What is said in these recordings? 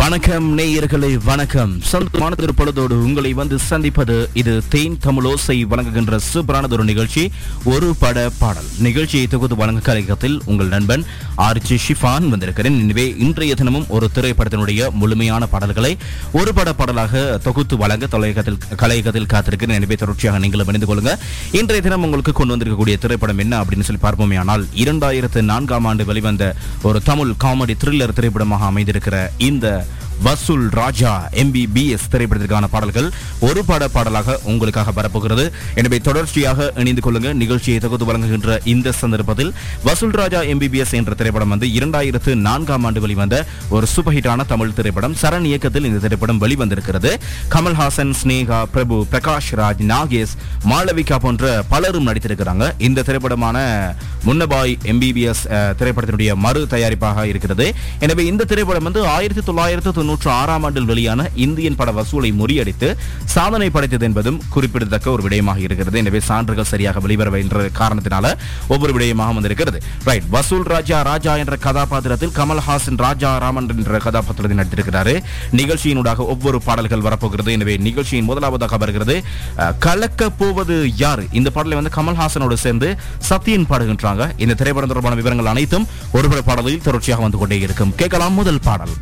வணக்கம் நேயர்களே வணக்கம். சொந்தமான திருப்பொழுதோடு உங்களை வந்து சந்திப்பது இது தேன் தமிழோசை வழங்குகின்ற சூப்பரானதொரு நிகழ்ச்சி ஒரு பட பாடல். நிகழ்ச்சியை தொகுத்து வழங்க கலையகத்தில் உங்கள் நண்பன் ஆர்ச்சி ஷிஃபான் வந்திருக்கிறேன். எனவே இன்றைய தினமும் ஒரு திரைப்படத்தினுடைய முழுமையான பாடல்களை ஒரு பட பாடலாக தொகுத்து வழங்க தொலைக்கத்தில் கலையகத்தில் காத்திருக்கிறேன். எனவே தொடர்ச்சியாக நீங்களும் இணைந்து கொள்ளுங்க. இன்றைய தினம் உங்களுக்கு கொண்டு வந்திருக்கக்கூடிய திரைப்படம் என்ன அப்படின்னு சொல்லி பார்ப்போமே. ஆனால் இரண்டாயிரத்து நான்காம் ஆண்டு வெளிவந்த ஒரு தமிழ் காமெடி த்ரில்லர் திரைப்படமாக அமைந்திருக்கிற இந்த வசூல் ராஜா எம்பிபிஎஸ் திரைப்படத்திற்கான பாடல்கள் ஒரு பாட பாடலாக உங்களுக்காக வரப்போகிறது. எனவே தொடர்ச்சியாக இணைந்து கொள்ளுங்க நிகழ்ச்சியை தொகுத்து வழங்குகின்ற இந்த சந்தர்ப்பத்தில் வசூல் ராஜா எம்பிபிஎஸ் என்ற திரைப்படம் வந்து இரண்டாயிரத்து நான்காம் ஆண்டு வெளிவந்த ஒரு சூப்பர் ஹிட்டான தமிழ் திரைப்படம். சரண் இயக்கத்தில் இந்த திரைப்படம் வெளிவந்திருக்கிறது. கமல்ஹாசன் ஸ்னேகா பிரபு பிரகாஷ் ராஜ் நாகேஷ் மாளவிகா போன்ற பலரும் நடித்திருக்கிறாங்க. இந்த திரைப்படமான முன்னபாய் எம்பிபிஎஸ் திரைப்படத்தினுடைய மறு தயாரிப்பாக இருக்கிறது. எனவே இந்த திரைப்படம் வந்து ஆயிரத்தி தொள்ளாயிரத்து தொன்னூற்று ஆறாம் ஆண்டில் வெளியான இந்தியன் பட வசூலை முறியடித்து சாதனை படைத்தது என்பதும் குறிப்பிடத்தக்க ஒரு விடயமாக இருக்கிறது. எனவே சான்றுகள் சரியாக வெளிவர என்ற காரணத்தினால ஒவ்வொரு விடயமாக வந்திருக்கிறது. ரைட் வசூல் ராஜா ராஜா என்ற கதாபாத்திரத்தில் கமல்ஹாசன் ராஜா ராமன் என்ற கதாபாத்திரத்தில் நடித்திருக்கிறாரு. நிகழ்ச்சியினூடாக ஒவ்வொரு பாடல்கள் வரப்போகிறது. எனவே நிகழ்ச்சியின் முதலாவதாக வருகிறது கலக்க போவது யார்? இந்த பாடலை வந்து கமல்ஹாசனோடு சேர்ந்து சத்யன் பாடுகின்றாங்க. இந்த திரைப்படம் தொடர்பான விவரங்கள் அனைத்தும் ஒருபட பாடலில் தொடர்ச்சியாக வந்து கொண்டே இருக்கும். கேட்கலாம் முதல் பாடல்.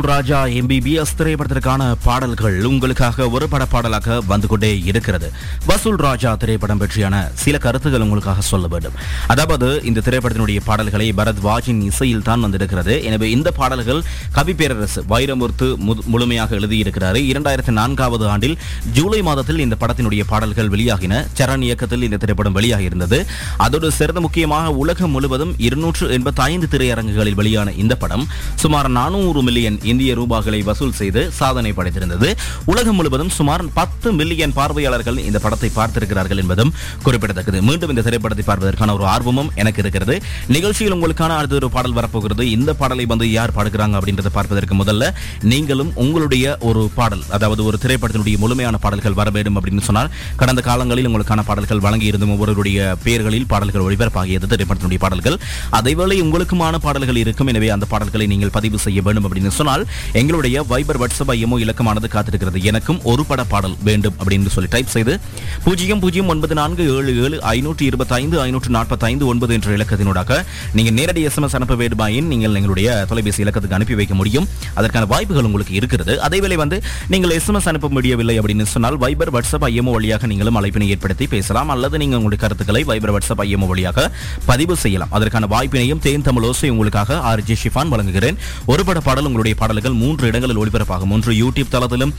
வசூல் ராஜா எம்பிபிஎஸ் திரைப்படத்திற்கான பாடல்கள் உங்களுக்காக ஒரு பட பாடலாக வந்து கொண்டே இருக்கிறது. வசூல் ராஜா திரைப்படம் பற்றியான சில கருத்துக்கள் உங்களுக்காக சொல்ல வேண்டும். அதாவது இந்த திரைப்படத்தினுடைய பாடல்களை பரத்வாஜின் இசையில் தான் வந்திருக்கிறது. எனவே இந்த பாடல்கள் கவி பேரரசு வைரமுர்த்து முழுமையாக எழுதியிருக்கிறார். இரண்டாயிரத்தி நான்காவது ஆண்டில் ஜூலை மாதத்தில் இந்த படத்தினுடைய பாடல்கள் வெளியாகின. சரண் இயக்கத்தில் இந்த திரைப்படம் வெளியாகி இருந்தது அதோடு சிறந்த முக்கியமாக உலகம் முழுவதும் இருநூற்று எண்பத்தி ஐந்து திரையரங்குகளில் வெளியான இந்த படம் சுமார் நானூறு மில்லியன் இந்திய ரூபாய்களை வசூல் செய்து சாதனை படைத்திருந்தது. உலகம் முழுவதும் சுமார் பத்து மில்லியன் பார்வையாளர்கள் இந்த படத்தை பார்த்திருக்கிறார்கள் என்பதும் குறிப்பிடத்தக்கது. மீண்டும் இந்த திரைப்படத்தை பார்ப்பதற்கான ஒரு ஆர்வமும் எனக்கு இருக்கிறது. நிகழ்ச்சியில் உங்களுக்கான அடுத்த ஒரு பாடல் வரப்போகிறது. இந்த பாடலை வந்து யார் பாடுகிறாங்க அப்படின்றத பார்ப்பதற்கு முதல்ல நீங்களும் உங்களுடைய ஒரு பாடல் அதாவது ஒரு திரைப்படத்தினுடைய முழுமையான பாடல்கள் வர வேண்டும் அப்படின்னு சொன்னால் கடந்த காலங்களில் உங்களுக்கான பாடல்கள் வழங்கி இருந்தும் ஒவ்வொருடைய பெயர்களில் பாடல்கள் ஒளிபரப்பாகியது திரைப்படத்தினுடைய பாடல்கள் அதேவேளை உங்களுக்குமான பாடல்கள் இருக்கும். எனவே அந்த பாடல்களை நீங்கள் பதிவு செய்ய வேண்டும் அப்படின்னு சொன்னால் எங்களுடைய வைபர் வாட்ஸ்அப் ஐஎம்ஓ இலக்கமானது காத்திருக்கிறது. எனக்கும் ஒரு பட பாடல் வேண்டும் அப்படின்னு சொல்லி டைப் செய்து பூஜ்ஜியம் பூஜ்ஜியம் ஒன்பது நான்கு ஏழு ஏழு ஐநூற்றி இருபத்தைந்து ஐநூற்று நாற்பத்தைந்து ஒன்பது என்ற இலக்கத்தினூடாக நீங்கள் நேரடி எஸ்எம்எஸ் அனுப்ப வேண்டுமாயின் நீங்கள் எங்களுடைய தொலைபேசி இலக்கத்துக்கு அனுப்பி வைக்க முடியும். அதற்கான வாய்ப்புகள் உங்களுக்கு இருக்கிறது. அதேவேளை வந்து நீங்கள் எஸ்எம்எஸ் அனுப்ப முடியவில்லை அப்படின்னு சொன்னால் வைபர் வாட்ஸ்அப் ஐஎம்ஓ வழியாக நீங்களும் அழைப்பினை ஏற்படுத்தி பேசலாம். அல்லது நீங்கள் உங்களுடைய கருத்துக்களை வைபர் வாட்ஸ்அப் ஐஎம்ஓ வழியாக பதிவு செய்யலாம். அதற்கான வாய்ப்பினையும் தேன் தமிழ் ஓசை உங்களுக்காக ஆர் ஜே ஷிஃபான் வழங்குகிறேன். ஒரு பட பாடல் உங்களுடைய பாடல்கள் மூன்று இடங்களில் ஒளிபரப்பாகும். ஒன்று யூடியூப் தளத்திலும்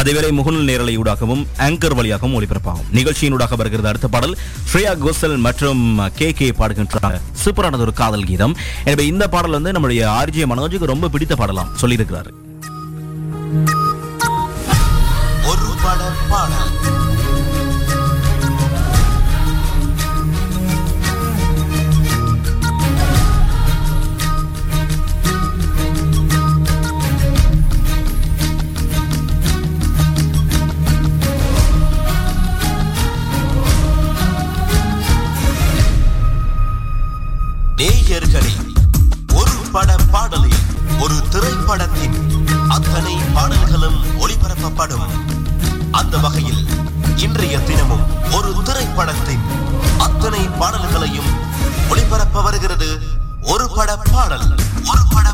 அதேவேளை முகநூல் நேரலை ஊடாகவும் ஆங்கர் வழியாகவும் ஒளிபரப்பாகும். நிகழ்ச்சியினூடாக வருகிறது அடுத்த பாடல் ஸ்ரேயா கோசல் மற்றும் கே கே பாடுகின்ற சூப்பரானது ஒரு காதல் கீதம். எனவே இந்த பாடல் வந்து நம்முடைய ஆர்ஜே மனோஜுக்கு ரொம்ப பிடித்த பாடலாம் சொல்லியிருக்கிறாரு. ஒரு பட பாடல். பட பாடலில் ஒரு திரைப்படத்தின் அத்தனை பாடல்களும் ஒளிபரப்பப்படும். அந்த வகையில் இன்றைய தினமும் ஒரு திரைப்படத்தின் அத்தனை பாடல்களையும் ஒளிபரப்ப வருகிறது ஒரு பட பாடல். ஒரு பட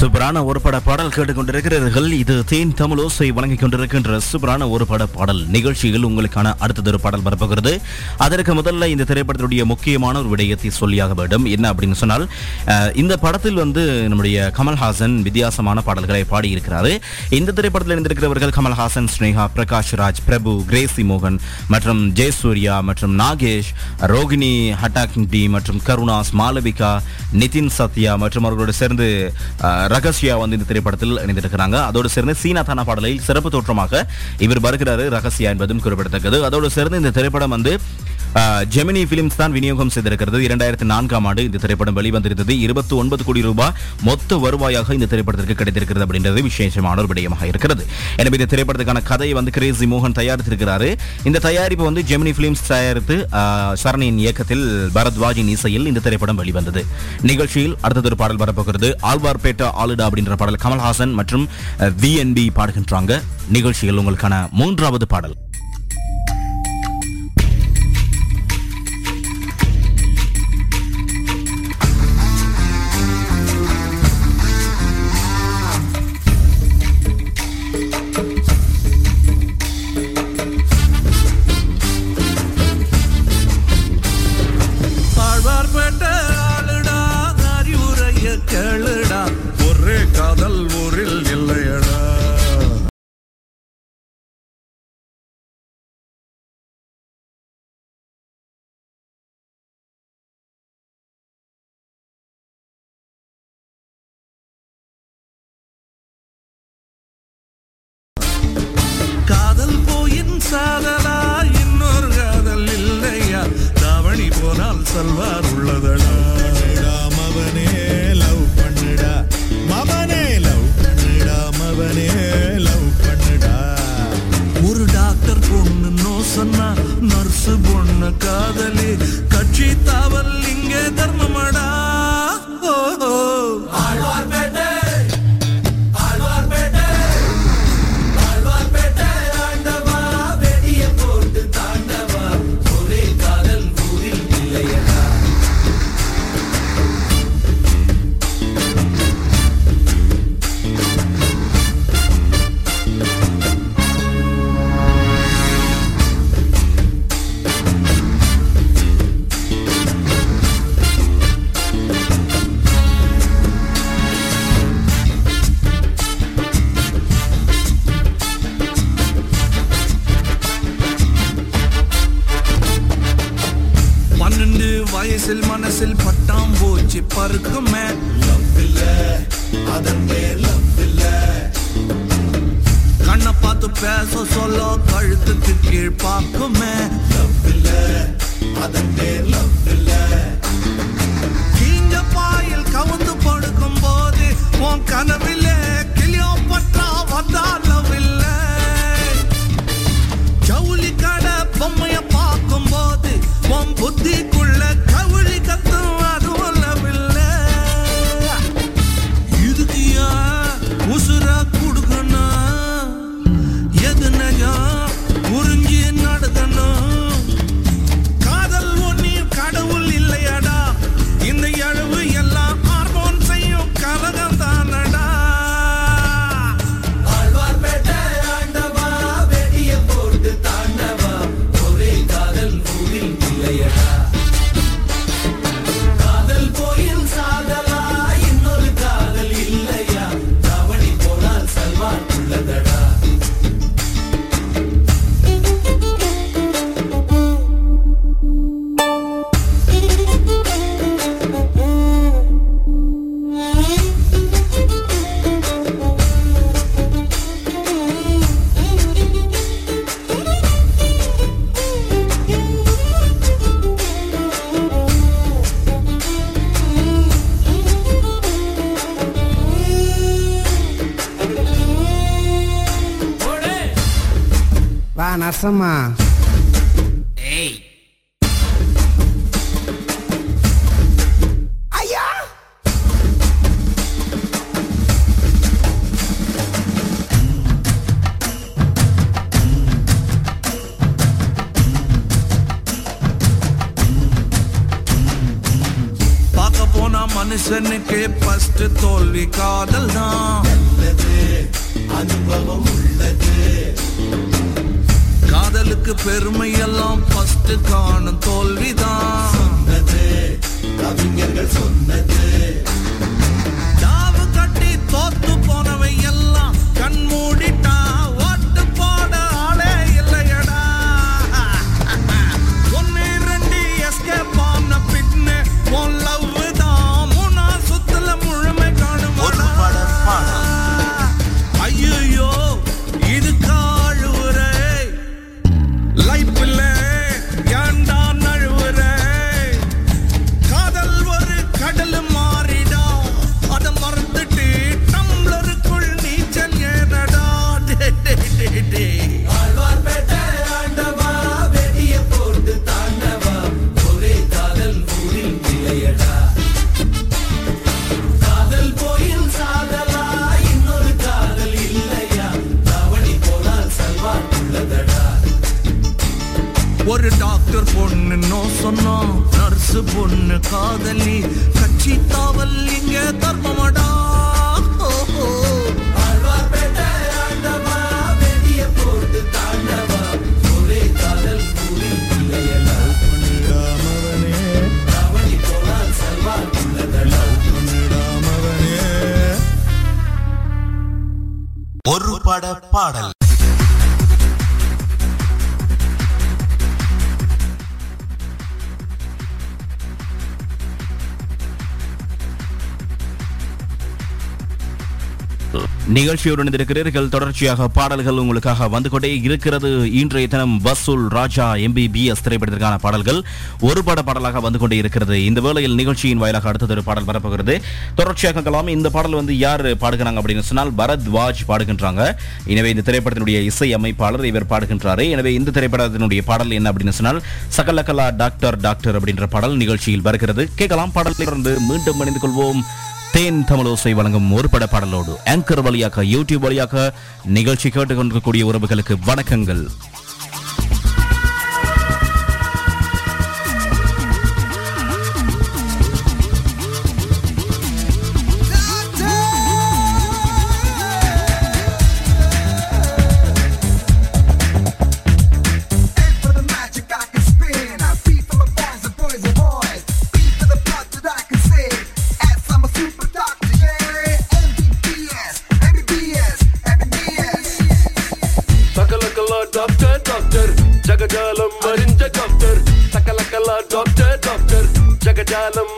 சூப்பரான ஒரு பட பாடல் கேட்டுக்கொண்டிருக்கிறீர்கள். இது தேன் தமிழ் ஓசை வழங்கிக் கொண்டிருக்கின்ற சூப்பரான ஒரு பட பாடல். நிகழ்ச்சியில் உங்களுக்கான அடுத்ததொரு பாடல் வரப்போகிறது. அதற்கு முதல்ல இந்த திரைப்படத்தினுடைய முக்கியமான ஒரு விடயத்தை சொல்லியாக வேண்டும். என்ன அப்படின்னு சொன்னால் இந்த படத்தில் வந்து நம்முடைய கமல்ஹாசன் வித்தியாசமான பாடல்களை பாடியிருக்கிறாரு. இந்த திரைப்படத்தில் இருந்திருக்கிறவர்கள் கமல்ஹாசன் ஸ்னேகா பிரகாஷ் ராஜ் பிரபு கிரேசி மோகன் மற்றும் ஜெயசூர்யா மற்றும் நாகேஷ் ரோகிணி ஹட்டாக்டி மற்றும் கருணாஸ் மாலவிகா நிதின் சத்யா மற்றும் அவர்களோடு சேர்ந்து ரகசியா வந்து இந்த திரைப்படத்தில் இணைந்திருக்கிறாங்க. அதோடு சேர்ந்து சீனா தானா பாடலில் சிறப்பு தோற்றமாக இவர் வருகிறாரு ரகசியா என்பதும் குறிப்பிடத்தக்கது. அதோடு சேர்ந்து இந்த திரைப்படம் வந்து ஜெமினி பிலிம்ஸ் தான் விநியோகம் செய்திருக்கிறது. இரண்டாயிரத்தி நான்காம் ஆண்டு இந்த திரைப்படம் வெளிவந்திருந்தது. இருபத்தி ஒன்பது கோடி ரூபாய் மொத்த வருவாயாக இந்த திரைப்படத்திற்கு கிடைத்திருக்கிறது அப்படின்றது விசேஷமான ஒரு விடயமாக இருக்கிறது. எனவே இந்த திரைப்படத்துக்கான கதையை வந்து கிரேசி மோகன் தயாரித்திருக்கிறாரு. இந்த தயாரிப்பு வந்து ஜெமினி பிலிம்ஸ் தயாரித்து சரணியின் இயக்கத்தில் பரத்வாஜின் இசையில் இந்த திரைப்படம் வெளிவந்தது. நிகழ்ச்சியில் அடுத்ததொரு பாடல் வரப்போகிறது. ஆழ்வார்பேட்டா ஆளுடா அப்படின்ற பாடல் கமல்ஹாசன் மற்றும் விஎன்பி பாடுகின்றாங்க. நிகழ்ச்சியில் உங்களுக்கான மூன்றாவது பாடல். வாசமா ஏய் மனுஷனுக்கு ஃபஸ்ட் தோல்வி காதல் தான் அனுபவம் அவனுக்கு பெருமையெல்லாம் ஃபர்ஸ்ட் காணும் தோல்விதான். கவிஞர்கள் சொன்னது. நிகழ்ச்சியோடு இணைந்திருக்கிறீர்கள். தொடர்ச்சியாக பாடல்கள் உங்களுக்காக வந்து கொண்டே இருக்கிறது. இன்றைய தினம் வசூல் ராஜா எம்பிபிஎஸ் திரைப்படத்திற்கான பாடல்கள் ஒரு பாட பாடலாக வந்து கொண்டே இருக்கிறது. இந்த வேளையில் நிகழ்ச்சியின் வாயிலாக அடுத்தது ஒரு பாடல் வரப்போகிறது. தொடர்ச்சியாக கலாம் இந்த பாடல் வந்து யார் பாடுகிறாங்க அப்படின்னு சொன்னால் பரத்வாஜ் பாடுகின்றாங்க. எனவே இந்த திரைப்படத்தினுடைய இசை அமைப்பாளர் இவர் பாடுகின்றாரு. எனவே இந்த திரைப்படத்தினுடைய பாடல் என்ன அப்படின்னு சொன்னால் சகலகலா டாக்டர் டாக்டர் அப்படின்ற பாடல் நிகழ்ச்சியில் வருகிறது. கேட்கலாம் பாடல் தொடர்ந்து மீண்டும் இணைந்து கொள்வோம். தேன் தமிழோசை வழங்கும் ஒரு பட பாடலோடு ஆங்கர் வழியாக யூடியூப் வழியாக நிகழ்ச்சி கேட்டுக்கொண்டிருக்கக்கூடிய உறவுகளுக்கு வணக்கங்கள். dollar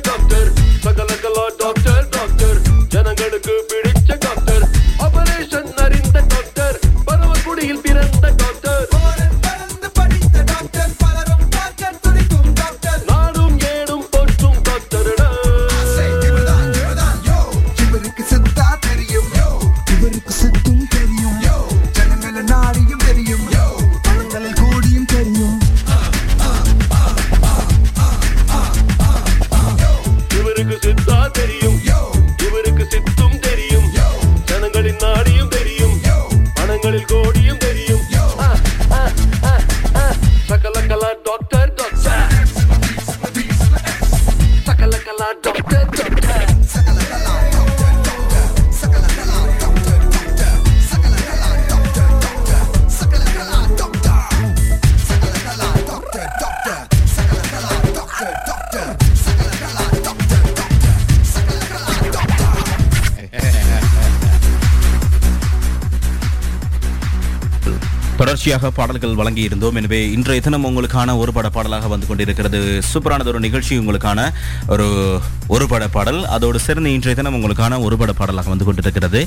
doctor. தொடர்ச்சியாக பாடல்கள் வழங்கியிருந்தோம். எனவே இன்றைய தினம் உங்களுக்கான ஒரு பட பாடலாக வந்து கொண்டிருக்கிறது. சூப்பரானது ஒரு நிகழ்ச்சி உங்களுக்கான ஒரு ஒரு பட பாடல். அதோடு சேர்ந்து இன்றைய தினம் உங்களுக்கான ஒரு பட பாடலாக வந்து கொண்டிருக்கிறது.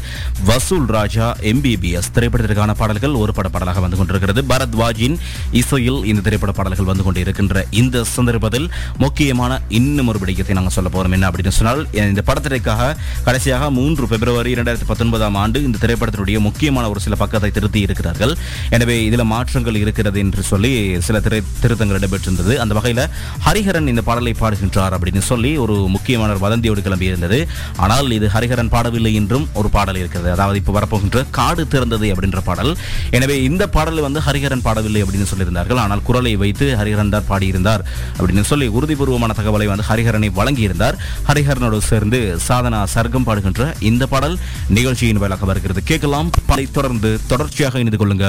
வசூல் ராஜா எம்பிபிஎஸ் திரைப்படத்திற்கான பாடல்கள் ஒரு பட பாடலாக வந்து கொண்டிருக்கிறது. பரத்வாஜின் இசையில் இந்த திரைப்பட பாடல்கள் வந்து கொண்டிருக்கின்ற இந்த சந்தர்ப்பத்தில் முக்கியமான இன்னும் ஒரு விடயத்தை நாங்கள் சொல்ல போறோம். என்ன அப்படின்னு சொன்னால் இந்த படத்திற்காக கடைசியாக மூன்று பிப்ரவரி இரண்டாயிரத்தி பத்தொன்பதாம் ஆண்டு இந்த திரைப்படத்தினுடைய முக்கியமான ஒரு சில பக்கத்தை திருத்தி இருக்கிறார்கள். எனவே இதில் மாற்றங்கள் இருக்கிறது என்று சொல்லி சில திரை திருத்தங்கள் இடம்பெற்றிருந்தது. அந்த வகையில் ஹரிஹரன் இந்த பாடலை பாடுகின்றார் அப்படின்னு சொல்லி ஒரு முக்கியமான வதந்தியோடு வதந்தியோடு கிளம்பியிருந்தது. ஆனால் இது ஹரிஹரன் பாடவில்லை என்றும் ஒரு பாடல் இருக்கிறது. அதாவது இப்போ வரப்போகின்ற காடு திறந்தது அப்படின்ற பாடல். எனவே இந்த பாடல் வந்து ஹரிஹரன் பாடவில்லை அப்படின்னு சொல்லியிருந்தார்கள். ஆனால் குரலை வைத்து ஹரிஹரன் தான் பாடியிருந்தார் அப்படின்னு சொல்லி உறுதிபூர்வமான தகவலை வந்து ஹரிஹரனை வழங்கியிருந்தார். ஹரிஹரனோடு சேர்ந்து சாதனா சர்க்கம் பாடுகின்ற இந்த பாடல் நிகழ்ச்சியின் வேலாக வருகிறது. கேட்கலாம். பாடலை தொடர்ந்து தொடர்ச்சியாக இணைந்து கொள்ளுங்க.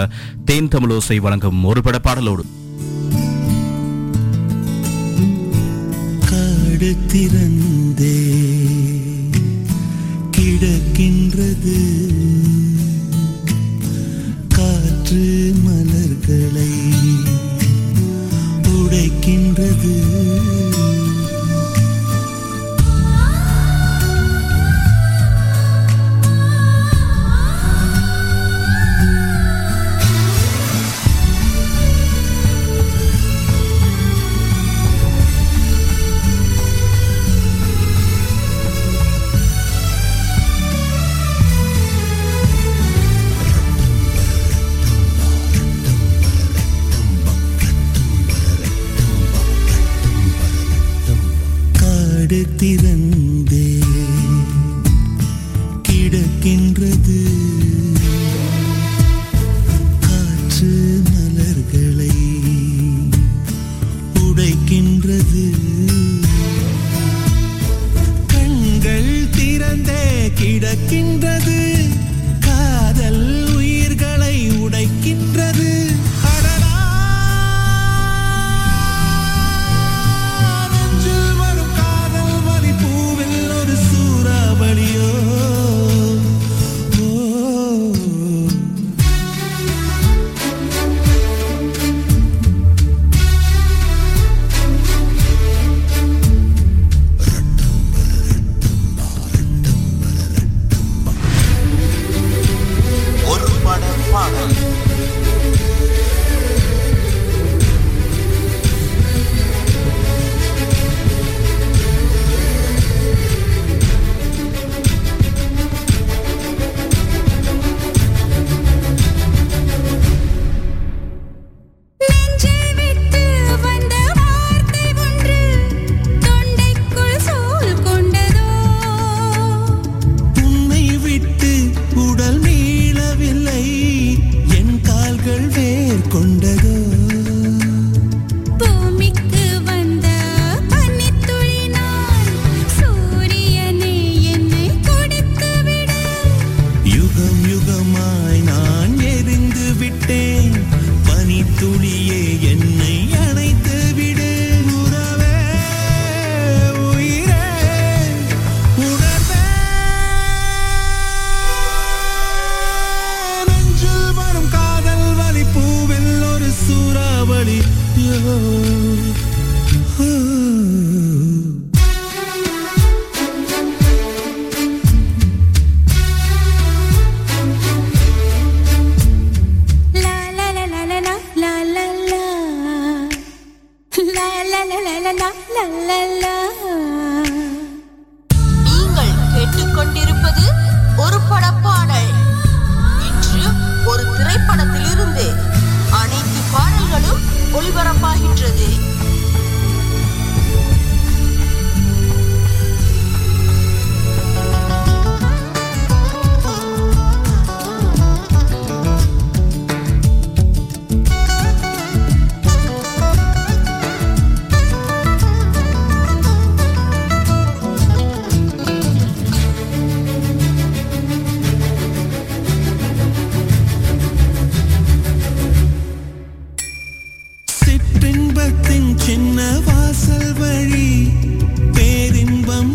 தேன் தமிழோசை வழங்கும் ஒரு பட பாடலோடு காடு திறந்தே கிடக்கின்றது சின்ன வாசல் வழி பேரின்பம்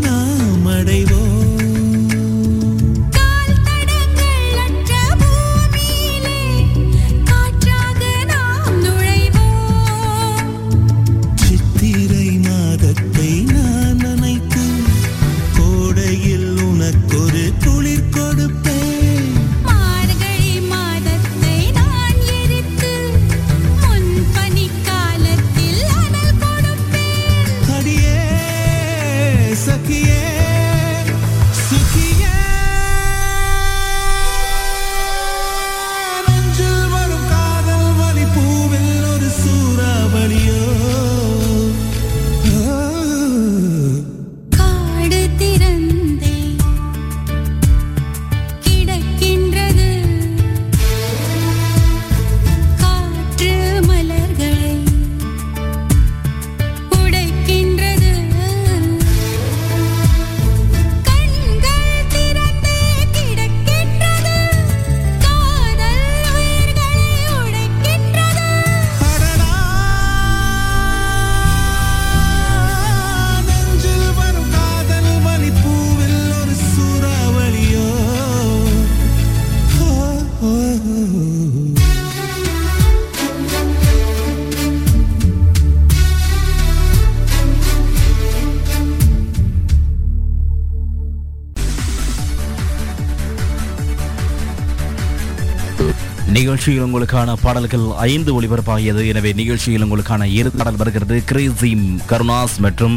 நிகழ்ச்சியில் உங்களுக்கான பாடல்கள் ஐந்து ஒளிபரப்பாகியது. எனவே நிகழ்ச்சியில் உங்களுக்கான இரு பாடல் வருகிறது. கிரேசிம் கருணாஸ் மற்றும்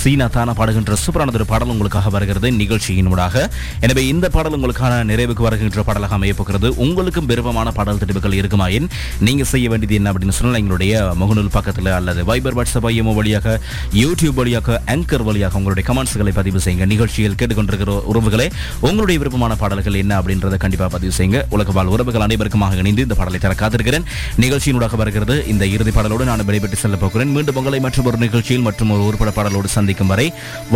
சீனா தானா பாடுகின்ற சூப்பரானது ஒரு பாடல் உங்களுக்காக வருகிறது. நிகழ்ச்சியின் ஊடாக. எனவே இந்த பாடல் உங்களுக்கான நிறைவுக்கு வருகின்ற பாடலாக அமையப் போகிறது உங்களுக்கும் விருப்பமான பாடல் தெரிவுகள் இருக்குமாயின் நீங்கள் செய்ய வேண்டியது என்ன அப்படின்னு சொன்னால் எங்களுடைய முகநூல் பக்கத்தில் அல்லது வைபர் வாட்ஸ்அப் ஐஎம்ஓ வழியாக யூடியூப் வழியாக ஆங்கர் வழியாக உங்களுடைய கமெண்ட்ஸ்களை பதிவு செய்யுங்க. நிகழ்ச்சியில் கேட்டுக்கொண்டிருக்கிற உறவுகளே உங்களுடைய விருப்பமான பாடல்கள் என்ன அப்படின்றத கண்டிப்பாக பதிவு செய்யுங்க. உலக வாழ் உறவுகள் அனைவருக்குமாக இணைந்து இந்த பாடலை தர காத்திருக்கிறேன். நிகழ்ச்சியினூடாக வருகிறது இந்த இறுதி பாடலோடு நான் விடைபெற்று செல்ல போகிறேன். மீண்டும் உங்களை மற்றும் ஒரு நிகழ்ச்சியில் மற்றும் ஒரு உருப்பட பாடலோடு சந்திக்கும் வரை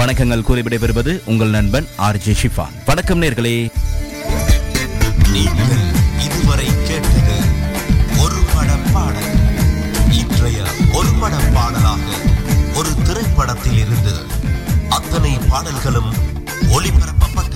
வணக்கங்கள் கூறி விடைபெறுவது உங்கள் நண்பன் ஆர் ஜே ஷிஃபான். வணக்கம் நேர்களே. நீங்கள் இதுவரை கேட்டது ஒரு பட பாடல். இன்றைய ஒரு பட பாடலாக ஒரு திரைப்படத்தில் இருந்து அத்தனை பாடல்களும் ஒளிபரப்பப்பட்ட